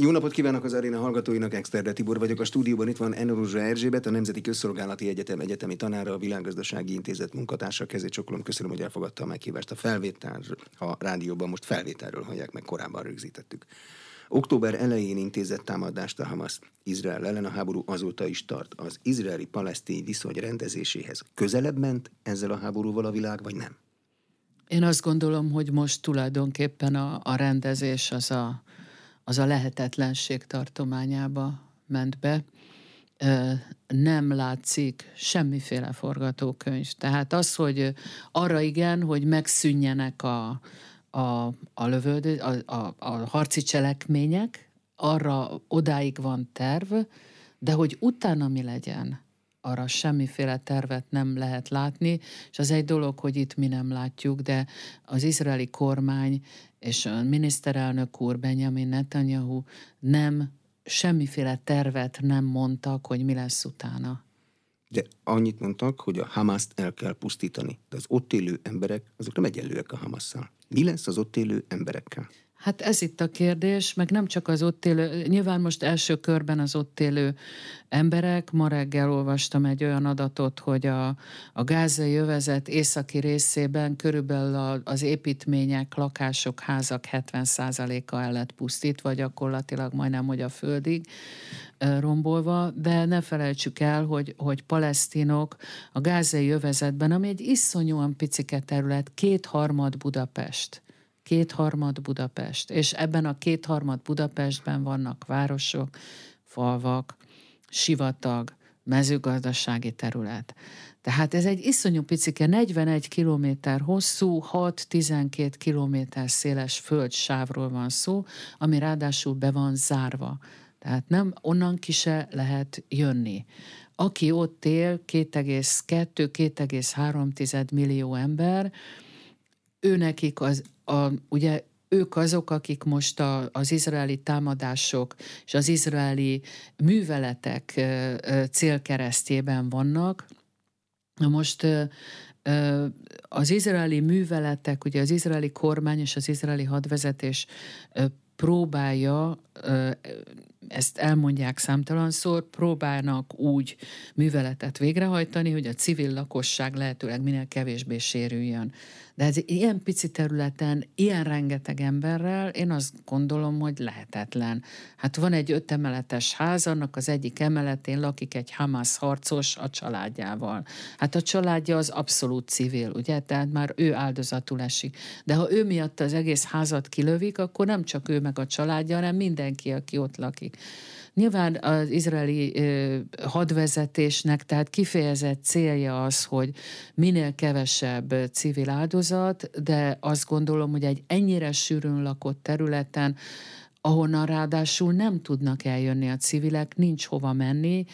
Jó napot kívánok az aréna hallgatóinak, Exterde Tibor vagyok. A stúdióban itt van Enoruzsa Erzsébet, a Nemzeti Közszolgálati Egyetem egyetemi tanára, a Világgazdasági Intézet munkatársa. Kezét csokolom, köszönöm, hogy elfogadta a meghívást a felvétel. A rádióban most felvételről hallják, meg korábban rögzítettük. Október elején intézett támadást a Hamas Izrael ellen a háború azóta is tart. Az izraeli-palesztin viszony rendezéséhez közelebb ment ezzel a háborúval a világ, vagy nem? Én azt gondolom, hogy most tulajdonképpen a, a rendezés az a, az a lehetetlenség tartományába ment be. Nem látszik semmiféle forgatókönyv. Tehát az, hogy arra igen, hogy megszűnjenek a, a, a lövöldő, a, a, a harci cselekmények, arra odáig van terv, de hogy utána mi legyen, arra semmiféle tervet nem lehet látni, és az egy dolog, hogy itt mi nem látjuk, de az izraeli kormány és a miniszterelnök úr Benjamin Netanyahu nem semmiféle tervet nem mondtak, hogy mi lesz utána. De annyit mondtak, hogy a Hamaszt el kell pusztítani, de az ott élő emberek azok nem egyenlőek a Hamasszal. Mi lesz az ott élő emberekkel? Hát ez itt a kérdés, meg nem csak az ott élő, nyilván most első körben az ott élő emberek. Ma reggel olvastam egy olyan adatot, hogy a, a gázai övezet északi részében körülbelül az építmények, lakások, házak 70%-a el lett pusztítva, gyakorlatilag majdnem, hogy a földig rombolva, de ne felejtsük el, hogy, hogy palesztinok a gázai övezetben, ami egy iszonyúan picike terület, kétharmad Budapest, kétharmad Budapest, és ebben a kétharmad Budapestben vannak városok, falvak, sivatag, mezőgazdasági terület. Tehát ez egy iszonyú picike, 41 kilométer hosszú, 6-12 kilométer széles földsávról van szó, ami ráadásul be van zárva. Tehát nem onnan ki se lehet jönni. Aki ott él, 2,2-2,3 millió ember, ő nekik az, a, ugye ők azok, akik most a, az izraeli támadások és az izraeli műveletek célkeresztjében vannak. Na most az izraeli műveletek, ugye az izraeli kormány és az izraeli hadvezetés próbálja, ezt elmondják számtalanszor, próbálnak úgy műveletet végrehajtani, hogy a civil lakosság lehetőleg minél kevésbé sérüljön. De ez ilyen pici területen, ilyen rengeteg emberrel, én azt gondolom, hogy lehetetlen. Hát van egy ötemeletes ház, annak az egyik emeletén lakik egy Hamas harcos a családjával. Hát a családja az abszolút civil, ugye? Tehát már ő áldozatul esik. De ha ő miatt az egész házat kilövik, akkor nem csak ő meg a családja, hanem mindenki, aki ott lakik. Nyilván az izraeli hadvezetésnek, tehát kifejezett célja az, hogy minél kevesebb civil áldozat, de azt gondolom, hogy egy ennyire sűrűn lakott területen ahonnan ráadásul nem tudnak eljönni a civilek, nincs hova menni,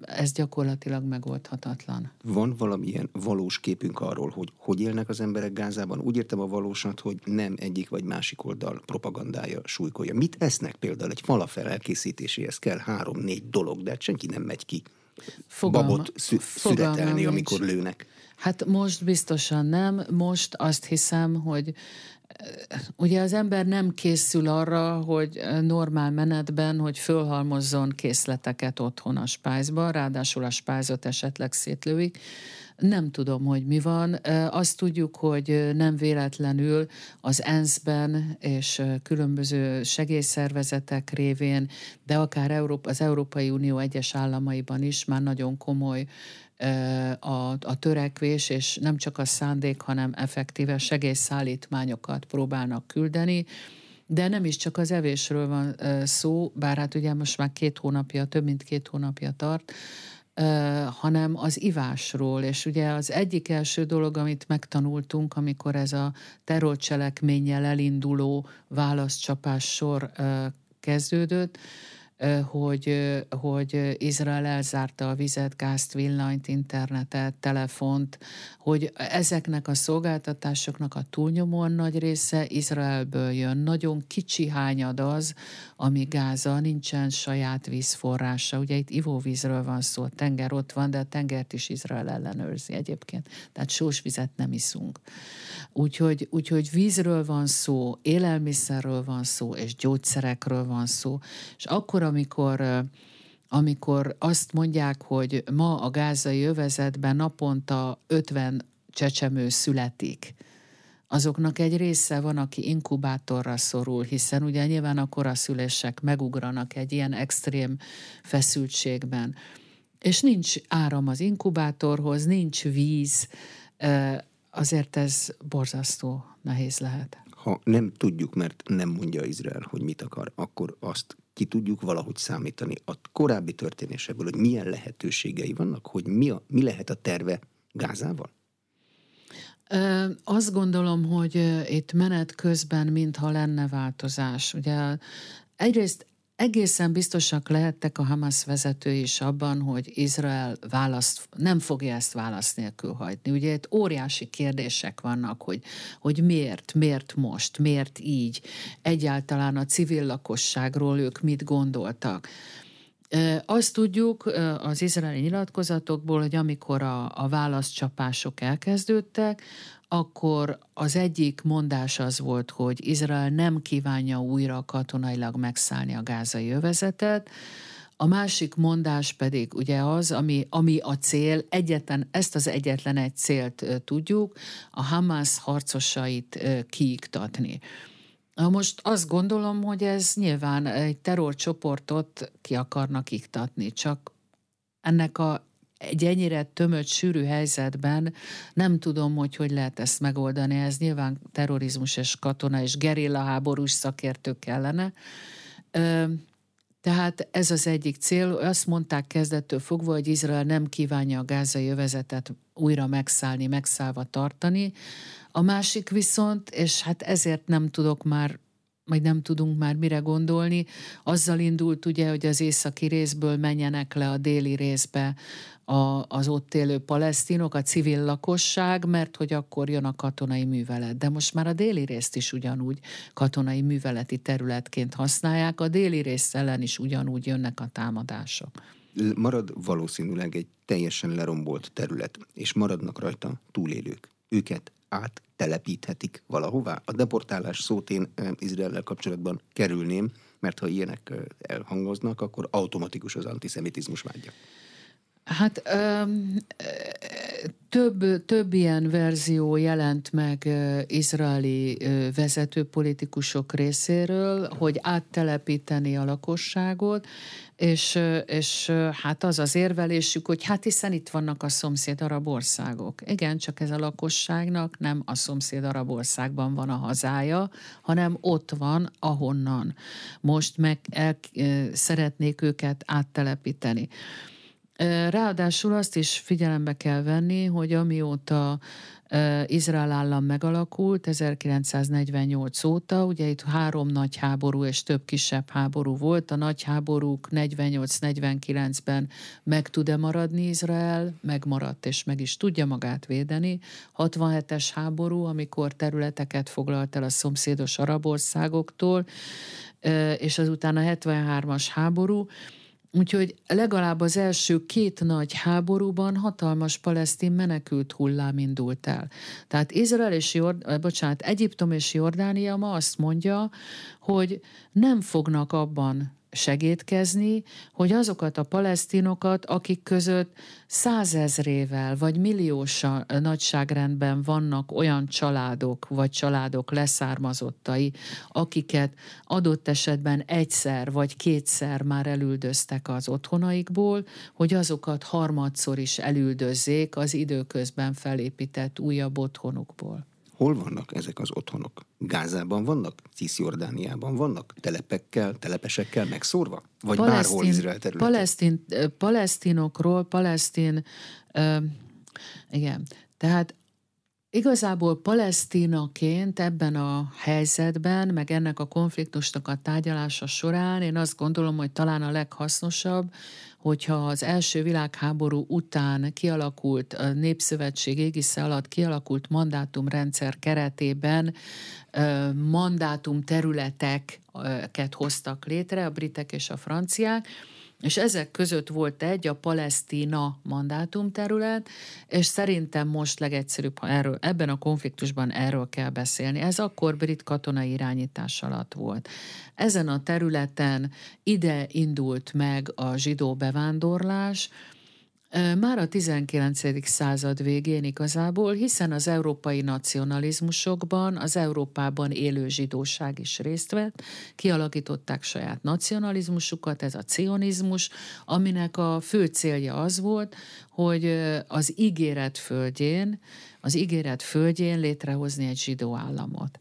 ez gyakorlatilag megoldhatatlan. Van valamilyen valós képünk arról, hogy hogy élnek az emberek Gázában? Úgy értem a valósat, hogy nem egyik vagy másik oldal propagandája súlykolja. Mit esznek például egy falafel elkészítéséhez kell három-négy dolog, de hát senki nem megy ki Fogalma, babot szü- születelni, amikor lőnek. Hát most biztosan nem. Most azt hiszem, hogy ugye az ember nem készül arra, hogy normál menetben, hogy fölhalmozzon készleteket otthon a spájzba, ráadásul a spájzot esetleg szétlőik. Nem tudom, hogy mi van. Azt tudjuk, hogy nem véletlenül az ENSZ-ben és különböző segélyszervezetek révén, de akár Európa, az Európai Unió egyes államaiban is már nagyon komoly a, a törekvés, és nem csak a szándék, hanem effektíve segélyszállítmányokat próbálnak küldeni, de nem is csak az evésről van szó, bár hát ugye most már két hónapja, több mint két hónapja tart, hanem az ivásról. És ugye az egyik első dolog, amit megtanultunk, amikor ez a terrorcselekménnyel elinduló válaszcsapás sor kezdődött, hogy, hogy Izrael elzárta a vizet, gázt, villanyt, internetet, telefont, hogy ezeknek a szolgáltatásoknak a túlnyomóan nagy része Izraelből jön. Nagyon kicsi hányad az, ami Gáza, nincsen saját vízforrása. Ugye itt ivóvízről van szó, a tenger ott van, de a tengert is Izrael ellenőrzi egyébként. Tehát sós vizet nem iszunk. Úgyhogy, úgyhogy vízről van szó, élelmiszerről van szó, és gyógyszerekről van szó. És akkor, amikor amikor azt mondják, hogy ma a gázai övezetben naponta 50 csecsemő születik, azoknak egy része van, aki inkubátorra szorul, hiszen ugye nyilván a koraszülések megugranak egy ilyen extrém feszültségben. És nincs áram az inkubátorhoz, nincs víz, azért ez borzasztó nehéz lehet. Ha nem tudjuk, mert nem mondja Izrael, hogy mit akar, akkor azt ki tudjuk valahogy számítani a korábbi történésekből, hogy milyen lehetőségei vannak, hogy mi, a, mi lehet a terve Gázával? Azt gondolom, hogy itt menet közben mintha lenne változás. Ugye egyrészt egészen biztosak lehettek a Hamas vezetői is abban, hogy Izrael választ, nem fogja ezt választ nélkül hagyni. Ugye itt óriási kérdések vannak, hogy, hogy miért, miért most, miért így, egyáltalán a civil lakosságról ők mit gondoltak. Azt tudjuk az izraeli nyilatkozatokból, hogy amikor a, a válaszcsapások elkezdődtek, akkor az egyik mondás az volt, hogy Izrael nem kívánja újra katonailag megszállni a gázai övezetet, a másik mondás pedig ugye az, ami, ami a cél, egyetlen, ezt az egyetlen egy célt tudjuk, a Hamas harcosait kiiktatni. Na most azt gondolom, hogy ez nyilván egy terrorcsoportot ki akarnak iktatni, csak ennek a egy ennyire tömött, sűrű helyzetben nem tudom, hogy hogy lehet ezt megoldani. Ez nyilván terrorizmus és katona és gerilla háborús szakértők kellene. Tehát ez az egyik cél. Azt mondták kezdettől fogva, hogy Izrael nem kívánja a gázai övezetet újra megszállni, megszállva tartani. A másik viszont, és hát ezért nem tudok már majd nem tudunk már mire gondolni. Azzal indult ugye, hogy az északi részből menjenek le a déli részbe a, az ott élő palesztinok, a civil lakosság, mert hogy akkor jön a katonai művelet. De most már a déli részt is ugyanúgy katonai műveleti területként használják, a déli rész ellen is ugyanúgy jönnek a támadások. Marad valószínűleg egy teljesen lerombolt terület, és maradnak rajta túlélők. Őket áttelepíthetik valahová. A deportálás szót én Izraellel kapcsolatban kerülném, mert ha ilyenek elhangoznak, akkor automatikus az antiszemitizmus vágya. Hát ö, több, több ilyen verzió jelent meg izraeli vezető politikusok részéről, hogy áttelepíteni a lakosságot, és, és hát az az érvelésük, hogy hát hiszen itt vannak a szomszéd arab országok. Igen, csak ez a lakosságnak nem a szomszéd arab országban van a hazája, hanem ott van, ahonnan most meg el, szeretnék őket áttelepíteni. Ráadásul azt is figyelembe kell venni, hogy amióta Izrael állam megalakult 1948 óta, ugye itt három nagy háború és több kisebb háború volt. A nagy háborúk 48-49-ben meg tud-e maradni Izrael? Megmaradt és meg is tudja magát védeni. 67-es háború, amikor területeket foglalt el a szomszédos arab országoktól, és azután a 73-as háború, Úgyhogy legalább az első két nagy háborúban hatalmas palesztin menekült hullám indult el. Tehát Izrael és Jord, bocsánat, Egyiptom és Jordánia ma azt mondja, hogy nem fognak abban segítkezni, hogy azokat a palesztinokat, akik között százezrével vagy milliós nagyságrendben vannak olyan családok vagy családok leszármazottai, akiket adott esetben egyszer vagy kétszer már elüldöztek az otthonaikból, hogy azokat harmadszor is elüldözzék az időközben felépített újabb otthonukból. Hol vannak ezek az otthonok? Gázában vannak? Cisjordániában vannak? Telepekkel, telepesekkel megszórva? Vagy palesztin, bárhol Izrael területén? Palesztin, palesztinokról, palesztin, uh, igen, tehát Igazából palesztinaként ebben a helyzetben, meg ennek a konfliktusnak a tárgyalása során én azt gondolom, hogy talán a leghasznosabb, hogyha az első világháború után kialakult, Népszövetség égisze alatt kialakult mandátumrendszer keretében mandátum területeket hoztak létre, a britek és a franciák, és ezek között volt egy, a Palesztina mandátumterület, és szerintem most legegyszerűbb, ha erről, ebben a konfliktusban erről kell beszélni. Ez akkor brit katonai irányítás alatt volt. Ezen a területen ide indult meg a zsidó bevándorlás, már a 19. század végén igazából, hiszen az európai nacionalizmusokban az Európában élő zsidóság is részt vett, kialakították saját nacionalizmusukat, ez a cionizmus, aminek a fő célja az volt, hogy az ígéret földjén, az ígéret földjén létrehozni egy zsidó államot.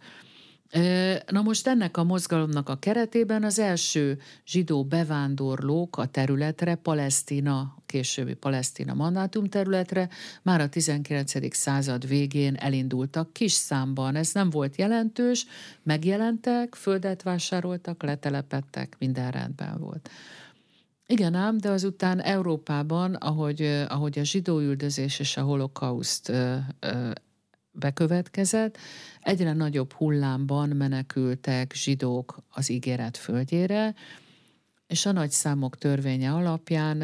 Na most ennek a mozgalomnak a keretében az első zsidó bevándorlók a területre, Palesztina, későbbi Palesztina mandátum területre már a 19. század végén elindultak kis számban. Ez nem volt jelentős, megjelentek, földet vásároltak, letelepettek, minden rendben volt. Igen ám, de azután Európában, ahogy, ahogy a zsidóüldözés és a holokauszt bekövetkezett, egyre nagyobb hullámban menekültek zsidók az ígéret földjére, és a nagy számok törvénye alapján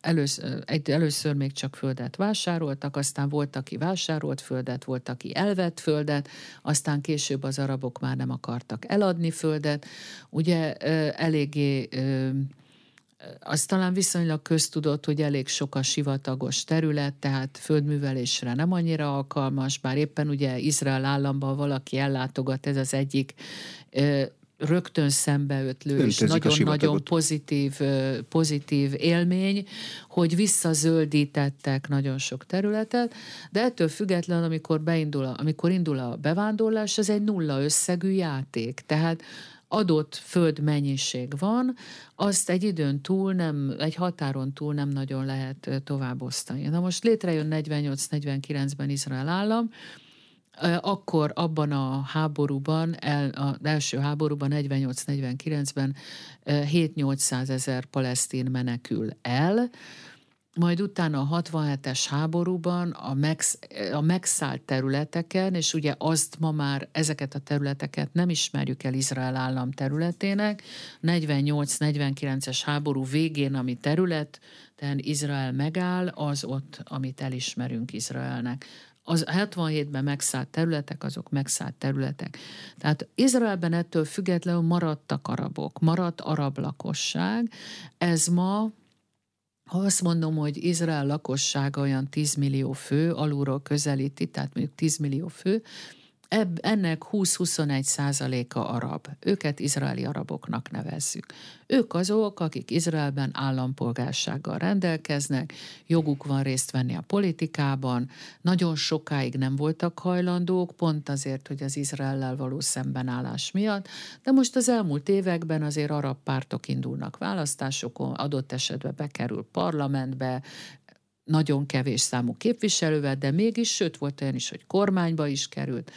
először, először még csak földet vásároltak, aztán volt, aki vásárolt földet, volt, aki elvett földet, aztán később az arabok már nem akartak eladni földet. Ugye eléggé az talán viszonylag köztudott, hogy elég sok a sivatagos terület, tehát földművelésre nem annyira alkalmas, bár éppen ugye Izrael államban valaki ellátogat, ez az egyik rögtön szembeötlő és nagyon-nagyon pozitív, pozitív élmény, hogy visszazöldítettek nagyon sok területet, de ettől függetlenül, amikor, beindul a, amikor indul a bevándorlás, az egy nulla összegű játék. Tehát adott földmennyiség van, azt egy időn túl nem, egy határon túl nem nagyon lehet tovább osztani. Na most létrejön 48-49-ben Izrael állam, akkor abban a háborúban, el, az első háborúban, 48-49-ben 7-800 ezer palesztin menekül el, majd utána a 67-es háborúban a, megsz, a megszállt területeken, és ugye azt ma már ezeket a területeket nem ismerjük el Izrael állam területének, 48-49-es háború végén, ami terület, tehát Izrael megáll, az ott, amit elismerünk Izraelnek. Az 77-ben megszállt területek, azok megszállt területek. Tehát Izraelben ettől függetlenül maradtak arabok, maradt arab lakosság. Ez ma ha azt mondom, hogy Izrael lakossága olyan 10 millió fő, alulról közelíti, tehát mondjuk 10 millió fő, Ebb, ennek 20-21 százaléka arab. Őket izraeli araboknak nevezzük. Ők azok, akik Izraelben állampolgársággal rendelkeznek, joguk van részt venni a politikában, nagyon sokáig nem voltak hajlandók, pont azért, hogy az Izraellel való szembenállás miatt, de most az elmúlt években azért arab pártok indulnak választásokon, adott esetben bekerül parlamentbe, nagyon kevés számú képviselővel, de mégis, sőt volt olyan is, hogy kormányba is került.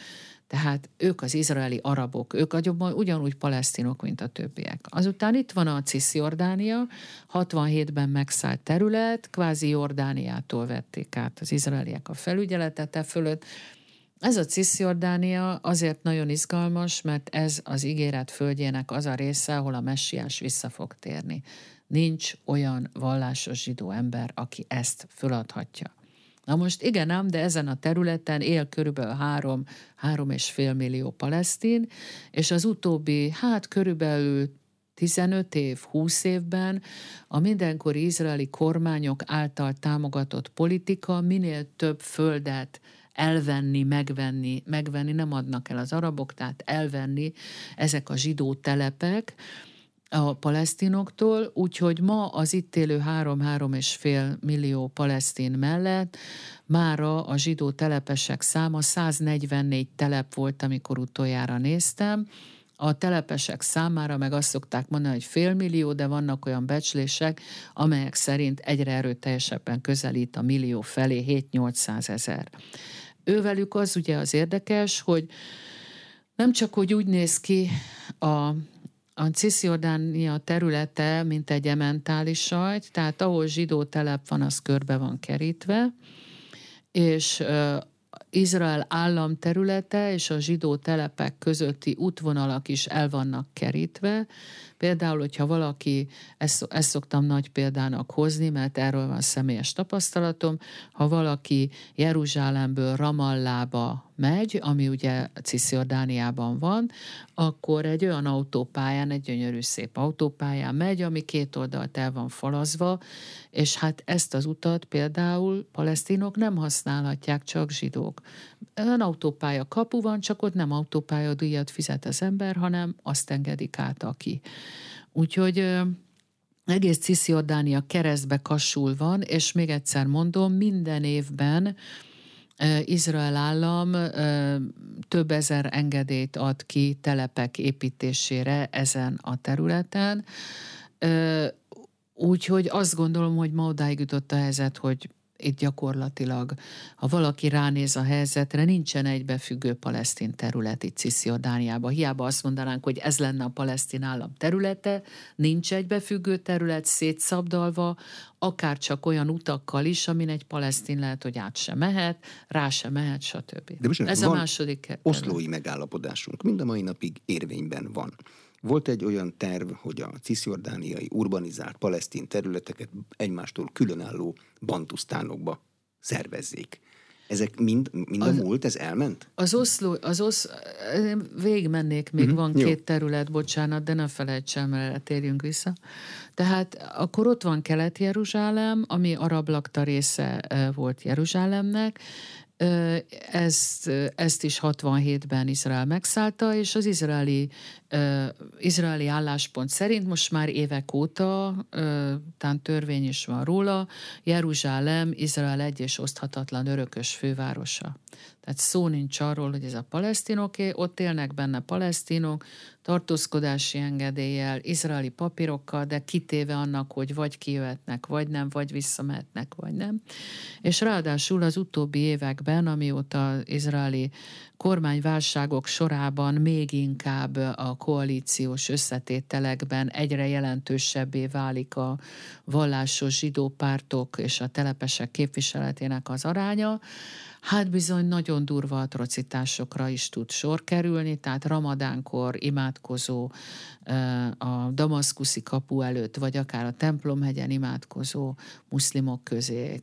Tehát ők az izraeli arabok, ők ugyanúgy palesztinok, mint a többiek. Azután itt van a Cisjordánia, 67-ben megszállt terület, kvázi Jordániától vették át az izraeliek a felügyeletet e fölött. Ez a Cisjordánia azért nagyon izgalmas, mert ez az ígéret földjének az a része, ahol a messiás vissza fog térni. Nincs olyan vallásos zsidó ember, aki ezt föladhatja. Na most igen ám, de ezen a területen él körülbelül három, három és fél millió palesztin, és az utóbbi, hát körülbelül 15 év, 20 évben a mindenkori izraeli kormányok által támogatott politika minél több földet elvenni, megvenni, megvenni, nem adnak el az arabok, tehát elvenni ezek a zsidó telepek, a palesztinoktól, úgyhogy ma az itt élő 3-3 és fél millió palesztin mellett mára a zsidó telepesek száma 144 telep volt, amikor utoljára néztem, a telepesek számára meg azt szokták mondani, hogy fél millió, de vannak olyan becslések, amelyek szerint egyre erőteljesebben közelít a millió felé 7-800 ezer. ővelük az ugye az érdekes, hogy nem csak, hogy úgy néz ki a, a Cisziordánia területe, mint egy ementális sajt, tehát ahol zsidó telep van, az körbe van kerítve, és Izrael állam területe és a zsidó telepek közötti útvonalak is el vannak kerítve. Például, hogyha valaki, ezt, ezt szoktam nagy példának hozni, mert erről van személyes tapasztalatom, ha valaki Jeruzsálemből Ramallába megy, ami ugye Cisziordániában van, akkor egy olyan autópályán, egy gyönyörű szép autópályán megy, ami két oldalt el van falazva, és hát ezt az utat például palesztinok nem használhatják, csak zsidók. Olyan autópálya kapu van, csak ott nem autópálya díjat fizet az ember, hanem azt engedik át, aki. Úgyhogy egész Cisziordánia keresztbe kasul van, és még egyszer mondom, minden évben Izrael állam több ezer engedélyt ad ki telepek építésére ezen a területen. Úgyhogy azt gondolom, hogy ma odáig jutott a helyzet, hogy itt gyakorlatilag, ha valaki ránéz a helyzetre, nincsen egybefüggő palesztin terület itt Cisziordániában. Hiába azt mondanánk, hogy ez lenne a palesztin állam területe, nincs egybefüggő terület szétszabdalva, akár csak olyan utakkal is, amin egy palesztin lehet, hogy át sem mehet, rá sem mehet, stb. De most ez a második. Oszlói megállapodásunk mind a mai napig érvényben van. Volt egy olyan terv, hogy a cisziordániai urbanizált palesztin területeket egymástól különálló bantusztánokba szervezzék. Ezek mind, mind a az, múlt, ez elment? Az Oszló, az Osz, végigmennék, még uh-huh, van jó. két terület, bocsánat, de ne felejtsem, mert térjünk vissza. Tehát akkor ott van Kelet-Jeruzsálem, ami arab lakta része volt Jeruzsálemnek, ezt, ezt is 67-ben Izrael megszállta, és az izraeli, izraeli álláspont szerint most már évek óta, talán törvény is van róla, Jeruzsálem Izrael egy és oszthatatlan örökös fővárosa. Tehát szó nincs arról, hogy ez a palesztinoké, ott élnek benne palesztinok, tartózkodási engedéllyel, izraeli papírokkal, de kitéve annak, hogy vagy kijöhetnek, vagy nem, vagy visszamehetnek, vagy nem. És ráadásul az utóbbi években, amióta az izraeli kormányválságok sorában még inkább a koalíciós összetételekben egyre jelentősebbé válik a vallásos zsidó pártok és a telepesek képviseletének az aránya, hát bizony nagyon durva atrocitásokra is tud sor kerülni, tehát ramadánkor imádkozó a damaszkuszi kapu előtt, vagy akár a templomhegyen imádkozó muszlimok közé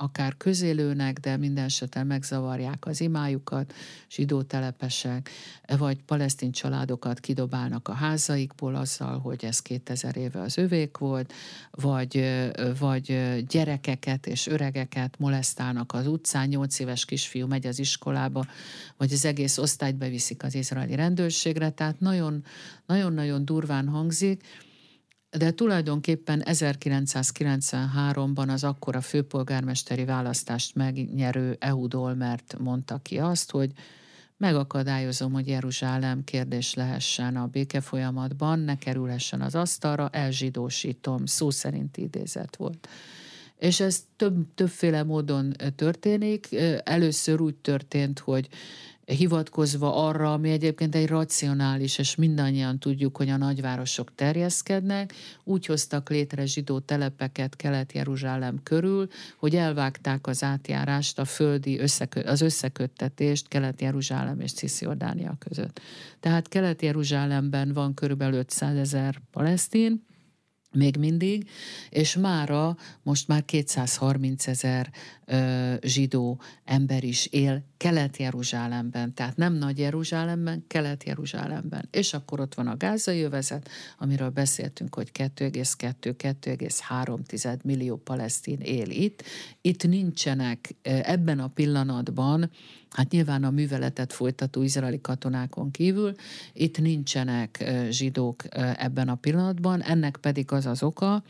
akár közélőnek, de minden esetben megzavarják az imájukat, zsidó telepesek, vagy palesztin családokat kidobálnak a házaikból azzal, hogy ez 2000 éve az övék volt, vagy, vagy gyerekeket és öregeket molesztálnak az utcán, 8 éves kisfiú megy az iskolába, vagy az egész osztályt beviszik az izraeli rendőrségre, tehát nagyon-nagyon durván hangzik, de tulajdonképpen 1993-ban az akkora főpolgármesteri választást megnyerő Ehud Olmert mondta ki azt, hogy megakadályozom, hogy Jeruzsálem kérdés lehessen a béke folyamatban, ne kerülhessen az asztalra, elzsidósítom, szó szerint idézet volt. És ez több, többféle módon történik. Először úgy történt, hogy hivatkozva arra, ami egyébként egy racionális, és mindannyian tudjuk, hogy a nagyvárosok terjeszkednek, úgy hoztak létre zsidó telepeket Kelet-Jeruzsálem körül, hogy elvágták az átjárást, a földi összekö- az összeköttetést Kelet-Jeruzsálem és Cisziordánia között. Tehát Kelet-Jeruzsálemben van körülbelül 500 ezer palesztin, még mindig, és mára most már 230 ezer zsidó ember is él Kelet-Jeruzsálemben, tehát nem Nagy-Jeruzsálemben, Kelet-Jeruzsálemben. És akkor ott van a gázai övezet, amiről beszéltünk, hogy 2,2-2,3 millió palesztin él itt. Itt nincsenek ebben a pillanatban Hát nyilván a műveletet folytató izraeli katonákon kívül itt nincsenek zsidók ebben a pillanatban, ennek pedig az az oka,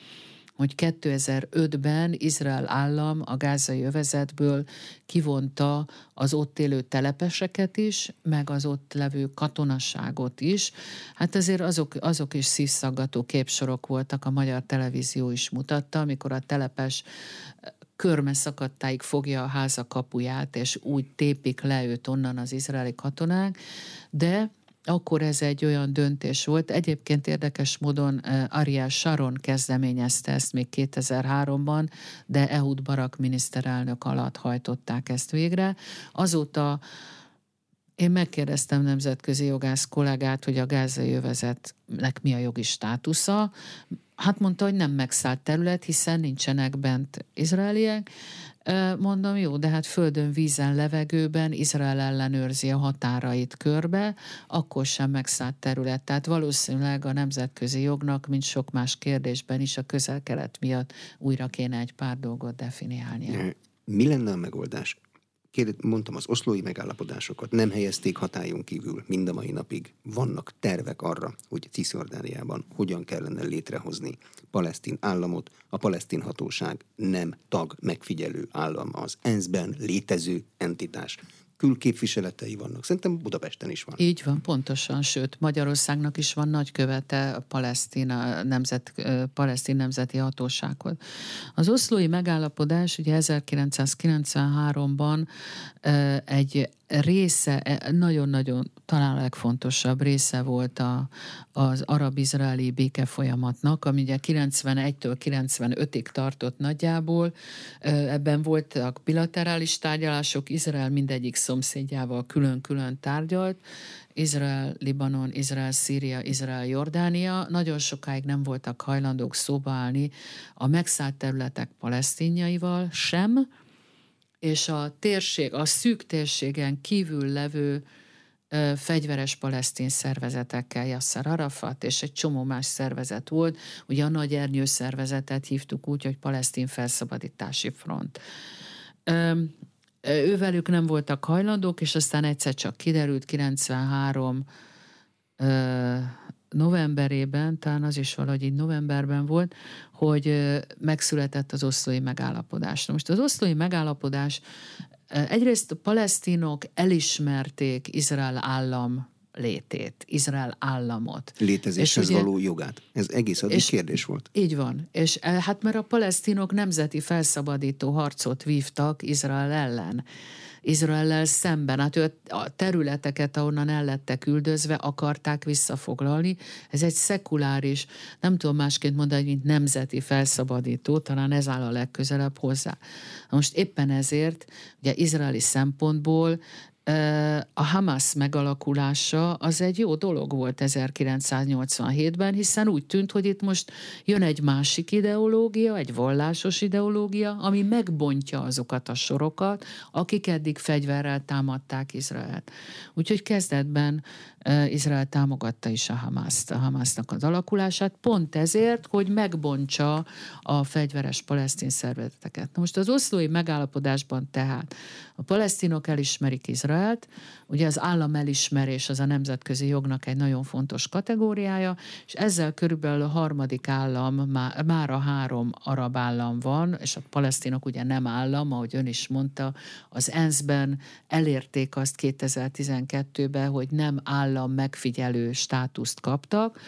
hogy 2005-ben Izrael állam a gázai övezetből kivonta az ott élő telepeseket is, meg az ott levő katonasságot is. Hát azért azok, azok is szívszaggató képsorok voltak, a magyar televízió is mutatta, amikor a telepes körme szakadtáig fogja a háza kapuját, és úgy tépik le őt onnan az izraeli katonák, de akkor ez egy olyan döntés volt. Egyébként érdekes módon Ariel Sharon kezdeményezte ezt még 2003-ban, de Ehud Barak miniszterelnök alatt hajtották ezt végre. Azóta én megkérdeztem nemzetközi jogász kollégát, hogy a gázai övezetnek mi a jogi státusza. Hát mondta, hogy nem megszállt terület, hiszen nincsenek bent izraeliek. Mondom, jó, de hát földön, vízen, levegőben Izrael ellenőrzi a határait körbe, akkor sem megszállt terület. Tehát valószínűleg a nemzetközi jognak, mint sok más kérdésben is a közel-kelet miatt újra kéne egy pár dolgot definiálni. Mi lenne a megoldás? Mondtam, az oszlói megállapodásokat nem helyezték hatályon kívül mind a mai napig. Vannak tervek arra, hogy Cisjordániában hogyan kellene létrehozni palesztin államot. A palesztin hatóság nem tag megfigyelő állam az ENSZ-ben létező entitás külképviseletei vannak. Szerintem Budapesten is van. Így van, pontosan, sőt, Magyarországnak is van nagykövete a palesztin, a nemzet, palesztin nemzeti hatósághoz. Az oszlói megállapodás ugye 1993-ban egy része, e, nagyon-nagyon talán a legfontosabb része volt a, az arab-izraeli béke folyamatnak, ami ugye 91-től 95-ig tartott nagyjából. Ebben voltak bilaterális tárgyalások, Izrael mindegyik szomszédjával külön-külön tárgyalt, Izrael, Libanon, Izrael, Szíria, Izrael, Jordánia. Nagyon sokáig nem voltak hajlandók szóba állni a megszállt területek palesztinjaival sem, és a térség, a szűk térségen kívül levő ö, fegyveres palesztin szervezetekkel, Yasser Arafat, és egy csomó más szervezet volt. Ugye a nagy ernyő szervezetet hívtuk úgy, hogy Palesztin Felszabadítási Front. Ö, ővelük nem voltak hajlandók, és aztán egyszer csak kiderült 93 ö, novemberében, talán az is valahogy így novemberben volt, hogy megszületett az oszlói megállapodás. Most az oszlói megállapodás egyrészt a palesztinok elismerték Izrael állam létét, Izrael államot. Létezéshez ugye, való jogát. Ez egész addig kérdés volt. Így van. És hát mert a palesztinok nemzeti felszabadító harcot vívtak Izrael ellen. Izraellel szemben. Hát ő a területeket, ahonnan el lettek üldözve, akarták visszafoglalni. Ez egy szekuláris, nem tudom másként mondani, mint nemzeti felszabadító, talán ez áll a legközelebb hozzá. Most éppen ezért, ugye izraeli szempontból a Hamas megalakulása az egy jó dolog volt 1987-ben, hiszen úgy tűnt, hogy itt most jön egy másik ideológia, egy vallásos ideológia, ami megbontja azokat a sorokat, akik eddig fegyverrel támadták Izraelt. Úgyhogy kezdetben Izrael támogatta is a Hamaszt, a Hamasnak az alakulását, pont ezért, hogy megbontsa a fegyveres palesztin szervezeteket. Most az oszlói megállapodásban tehát a palesztinok elismerik Izraelt, ugye az állam elismerés az a nemzetközi jognak egy nagyon fontos kategóriája, és ezzel körülbelül a harmadik állam, már, már a három arab állam van, és a palesztinok ugye nem állam, ahogy ön is mondta, az ENSZ-ben elérték azt 2012-ben, hogy nem állam megfigyelő státuszt kaptak,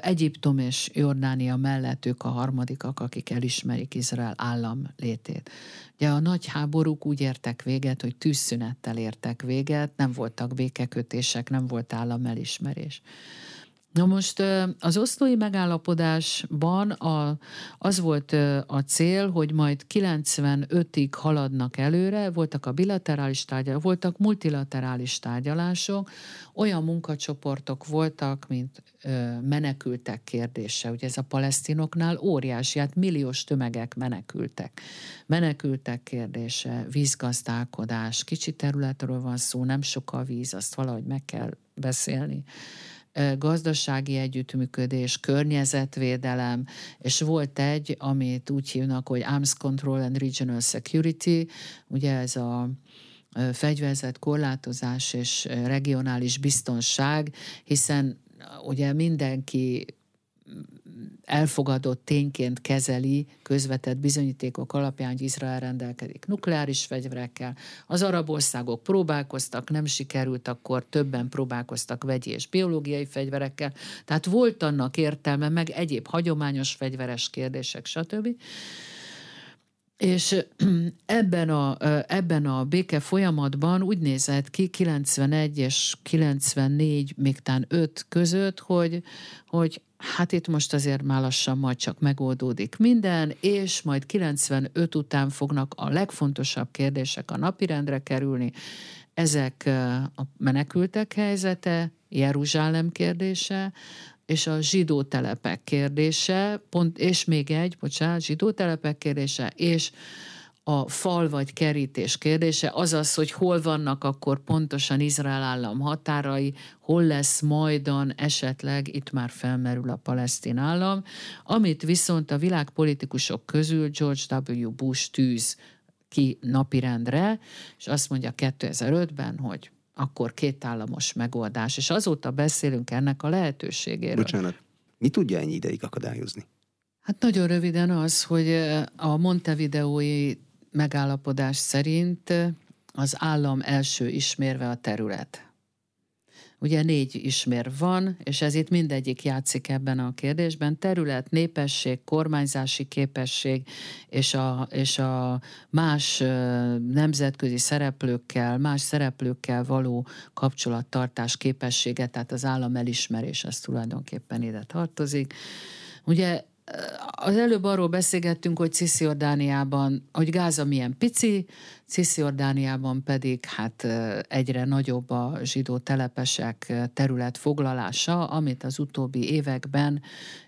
Egyiptom és Jordánia mellett ők a harmadikak, akik elismerik Izrael állam létét. Ugye a nagy háborúk úgy értek véget, hogy tűzszünettel értek véget, nem voltak békekötések, nem volt államelismerés. Na most az oszlói megállapodásban a, az volt a cél, hogy majd 95-ig haladnak előre, voltak a bilaterális tárgyalások, voltak multilaterális tárgyalások, olyan munkacsoportok voltak, mint menekültek kérdése. Ugye ez a palesztinoknál óriási, hát milliós tömegek menekültek. Menekültek kérdése, vízgazdálkodás, kicsi területről van szó, nem sok a víz, azt valahogy meg kell beszélni gazdasági együttműködés, környezetvédelem, és volt egy, amit úgy hívnak, hogy Arms Control and Regional Security, ugye ez a fegyverzet korlátozás és regionális biztonság, hiszen ugye mindenki elfogadott tényként kezeli közvetett bizonyítékok alapján, hogy Izrael rendelkezik nukleáris fegyverekkel. Az arab országok próbálkoztak, nem sikerült, akkor többen próbálkoztak vegyi és biológiai fegyverekkel. Tehát volt annak értelme, meg egyéb hagyományos fegyveres kérdések, stb. És ebben a, ebben a béke folyamatban úgy nézett ki 91 és 94, még tán 5 között, hogy, hogy hát itt most azért már lassan majd csak megoldódik minden, és majd 95 után fognak a legfontosabb kérdések a napirendre kerülni. Ezek a menekültek helyzete, Jeruzsálem kérdése, és a zsidó telepek kérdése, pont, és még egy, bocsánat, zsidó telepek kérdése, és a fal vagy kerítés kérdése, azaz, hogy hol vannak akkor pontosan Izrael állam határai, hol lesz majdan esetleg, itt már felmerül a palesztin állam, amit viszont a világpolitikusok közül George W. Bush tűz ki napirendre, és azt mondja 2005-ben, hogy akkor kétállamos megoldás, és azóta beszélünk ennek a lehetőségéről. Bocsánat, mi tudja ennyi ideig akadályozni? Hát nagyon röviden az, hogy a Montevideói megállapodás szerint az állam első ismérve a terület. Ugye négy ismér van, és ez itt mindegyik játszik ebben a kérdésben. Terület, népesség, kormányzási képesség, és a, és a más nemzetközi szereplőkkel, más szereplőkkel való kapcsolattartás képessége, tehát az állam elismerés, ez tulajdonképpen ide tartozik. Ugye az előbb arról beszélgettünk, hogy Cisziordániában, hogy Gáza milyen pici, Cisziordániában pedig hát egyre nagyobb a zsidó telepesek terület foglalása, amit az utóbbi években,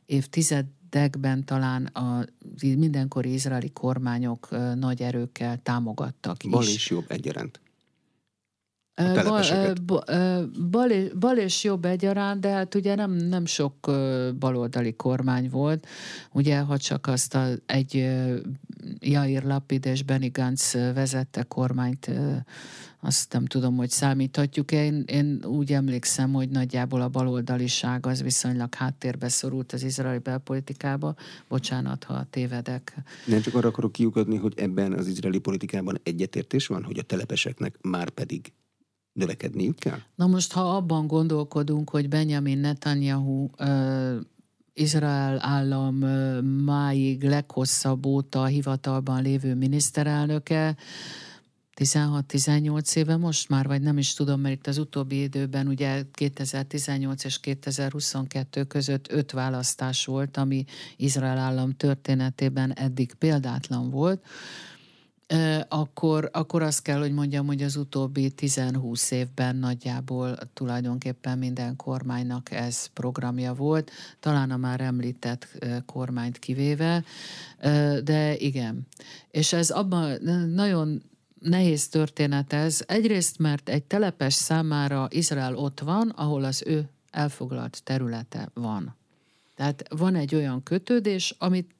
évtizedekben talán a mindenkori izraeli kormányok nagy erőkkel támogattak is. Bal és jobb egyaránt. Bal, bal, bal és jobb egyaránt, de hát ugye nem, nem sok baloldali kormány volt. Ugye, ha csak azt a, egy Jair Lapid és Benny Gantz vezette kormányt, azt nem tudom, hogy számíthatjuk. Én, én úgy emlékszem, hogy nagyjából a baloldaliság az viszonylag háttérbe szorult az izraeli belpolitikába. Bocsánat, ha tévedek. Nem csak arra akarok kiukadni, hogy ebben az izraeli politikában egyetértés van, hogy a telepeseknek már pedig növekedniük kell? Na most, ha abban gondolkodunk, hogy Benjamin Netanyahu uh, Izrael állam uh, máig leghosszabb óta hivatalban lévő miniszterelnöke, 16-18 éve most már, vagy nem is tudom, mert itt az utóbbi időben ugye 2018 és 2022 között öt választás volt, ami Izrael állam történetében eddig példátlan volt akkor, akkor azt kell, hogy mondjam, hogy az utóbbi 10-20 évben nagyjából tulajdonképpen minden kormánynak ez programja volt, talán a már említett kormányt kivéve, de igen. És ez abban nagyon nehéz történet ez. Egyrészt, mert egy telepes számára Izrael ott van, ahol az ő elfoglalt területe van. Tehát van egy olyan kötődés, amit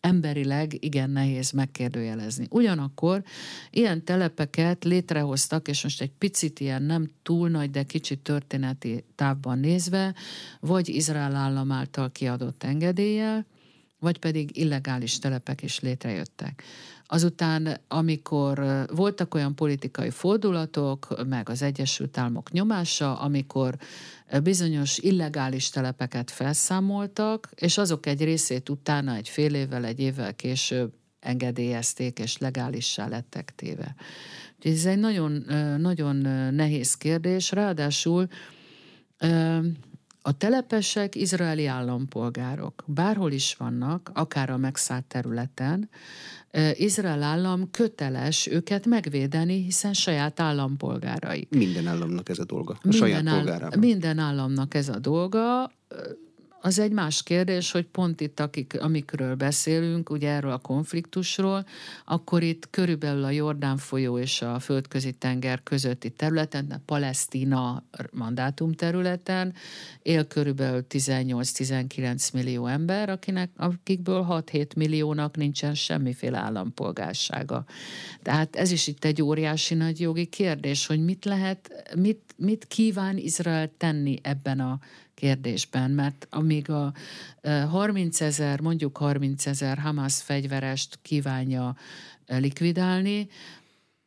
emberileg igen nehéz megkérdőjelezni. Ugyanakkor ilyen telepeket létrehoztak, és most egy picit ilyen nem túl nagy, de kicsit történeti távban nézve, vagy Izrael állam által kiadott engedéllyel, vagy pedig illegális telepek is létrejöttek. Azután, amikor voltak olyan politikai fordulatok, meg az Egyesült Államok nyomása, amikor bizonyos illegális telepeket felszámoltak, és azok egy részét utána egy fél évvel, egy évvel később engedélyezték, és legálissá lettek téve. Úgyhogy ez egy nagyon, nagyon nehéz kérdés, ráadásul a telepesek izraeli állampolgárok, bárhol is vannak, akár a megszállt területen, Izrael állam köteles őket megvédeni, hiszen saját állampolgárai. Minden államnak ez a dolga. A minden saját áll, Minden államnak ez a dolga. Az egy más kérdés, hogy pont itt, akik, amikről beszélünk, ugye erről a konfliktusról, akkor itt körülbelül a Jordán folyó és a földközi tenger közötti területen, a Palesztina mandátum területen él körülbelül 18-19 millió ember, akinek, akikből 6-7 milliónak nincsen semmiféle állampolgársága. Tehát ez is itt egy óriási nagy jogi kérdés, hogy mit lehet, mit, mit kíván Izrael tenni ebben a kérdésben, mert amíg a 30 ezer, mondjuk 30 ezer Hamas fegyverest kívánja likvidálni,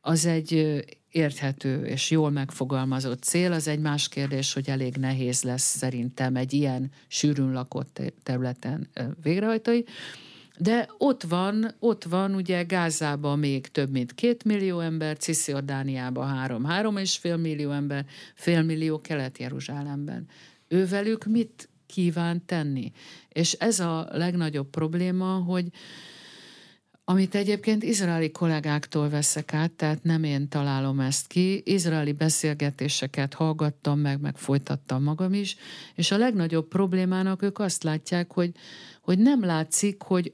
az egy érthető és jól megfogalmazott cél, az egy más kérdés, hogy elég nehéz lesz szerintem egy ilyen sűrűn lakott területen végrehajtani. De ott van, ott van ugye Gázában még több mint két millió ember, Cisziordániában három, három és fél millió ember, fél millió Kelet-Jeruzsálemben. Ővelük mit kíván tenni? És ez a legnagyobb probléma, hogy amit egyébként izraeli kollégáktól veszek át, tehát nem én találom ezt ki, izraeli beszélgetéseket hallgattam meg, meg folytattam magam is, és a legnagyobb problémának ők azt látják, hogy, hogy nem látszik, hogy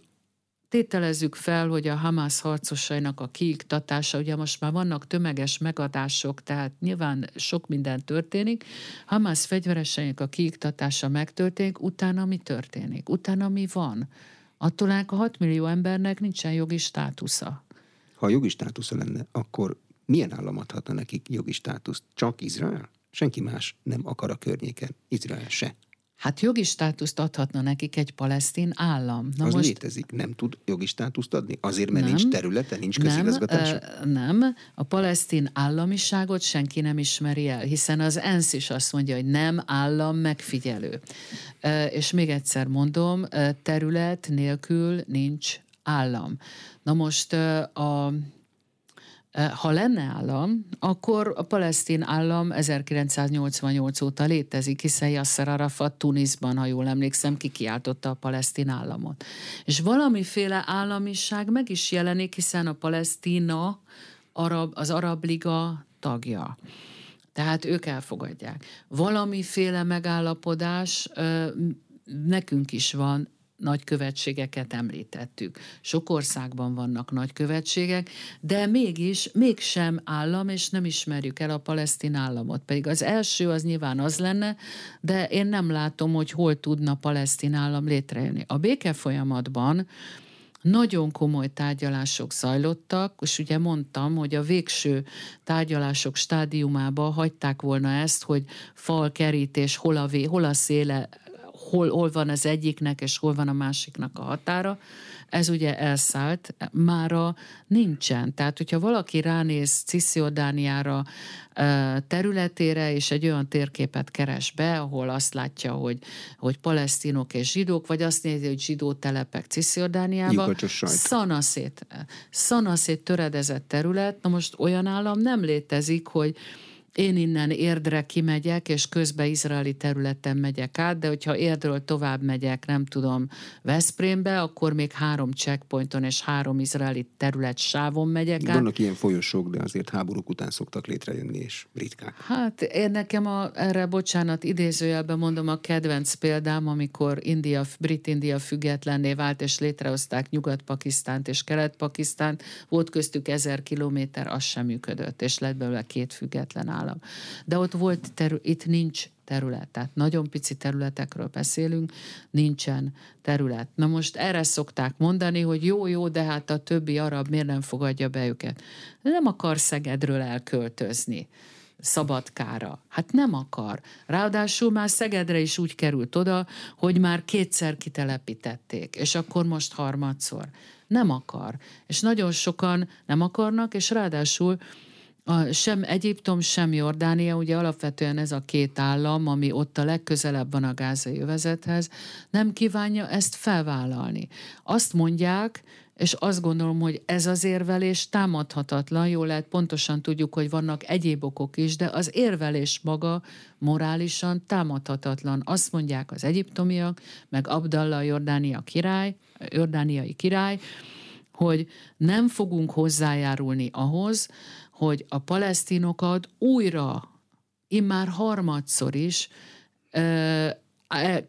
tételezzük fel, hogy a Hamász harcosainak a kiiktatása, ugye most már vannak tömeges megadások, tehát nyilván sok minden történik, Hamász fegyvereseinek a kiiktatása megtörténik, utána mi történik? Utána mi van? Attól a 6 millió embernek nincsen jogi státusza. Ha jogi státusza lenne, akkor milyen állam adhatna nekik jogi státuszt? Csak Izrael? Senki más nem akar a környéken. Izrael se. Hát jogi státuszt adhatna nekik egy palesztin állam. Na az most... létezik, nem tud jogi státuszt adni? Azért, mert nem, nincs területe, nincs közigazgatása? Nem, nem, a palesztin államiságot senki nem ismeri el, hiszen az ENSZ is azt mondja, hogy nem állam megfigyelő. És még egyszer mondom, terület nélkül nincs állam. Na most a ha lenne állam, akkor a palesztin állam 1988 óta létezik, hiszen Yasser Arafat Tunisban, ha jól emlékszem, kikiáltotta a palesztin államot. És valamiféle államiság meg is jelenik, hiszen a Palesztina Arab, az Arab Liga tagja. Tehát ők elfogadják. Valamiféle megállapodás nekünk is van nagykövetségeket említettük. Sok országban vannak nagykövetségek, de mégis, mégsem állam, és nem ismerjük el a palesztin államot. Pedig az első az nyilván az lenne, de én nem látom, hogy hol tudna palesztin állam létrejönni. A béke folyamatban nagyon komoly tárgyalások zajlottak, és ugye mondtam, hogy a végső tárgyalások stádiumába hagyták volna ezt, hogy fal kerítés, hol a, vé, hol a széle hol, hol van az egyiknek, és hol van a másiknak a határa. Ez ugye elszállt, mára nincsen. Tehát, hogyha valaki ránéz Cisziordániára területére, és egy olyan térképet keres be, ahol azt látja, hogy, hogy palesztinok és zsidók, vagy azt nézi, hogy zsidó telepek Cisziordániában, szanaszét, szanaszét töredezett terület, na most olyan állam nem létezik, hogy én innen Érdre kimegyek, és közben izraeli területen megyek át, de hogyha Érdről tovább megyek, nem tudom, Veszprémbe, akkor még három checkpointon és három izraeli terület sávon megyek át. Vannak ilyen folyosók, de azért háborúk után szoktak létrejönni, és ritkák. Hát én nekem a, erre, bocsánat, idézőjelben mondom a kedvenc példám, amikor India, Brit-India függetlenné vált, és létrehozták Nyugat-Pakisztánt és Kelet-Pakisztánt, volt köztük ezer kilométer, az sem működött, és lett belőle két független állam állam. De ott volt, terü- itt nincs terület. Tehát nagyon pici területekről beszélünk, nincsen terület. Na most erre szokták mondani, hogy jó, jó, de hát a többi arab miért nem fogadja be őket. Nem akar Szegedről elköltözni. Szabadkára. Hát nem akar. Ráadásul már Szegedre is úgy került oda, hogy már kétszer kitelepítették, és akkor most harmadszor. Nem akar. És nagyon sokan nem akarnak, és ráadásul a, sem Egyiptom, sem Jordánia, ugye alapvetően ez a két állam, ami ott a legközelebb van a gázai övezethez, nem kívánja ezt felvállalni. Azt mondják, és azt gondolom, hogy ez az érvelés támadhatatlan, jól lehet, pontosan tudjuk, hogy vannak egyéb okok is, de az érvelés maga morálisan támadhatatlan. Azt mondják az egyiptomiak, meg Abdallah, Jordánia király, jordániai király, hogy nem fogunk hozzájárulni ahhoz, hogy a palesztinokat újra, immár harmadszor is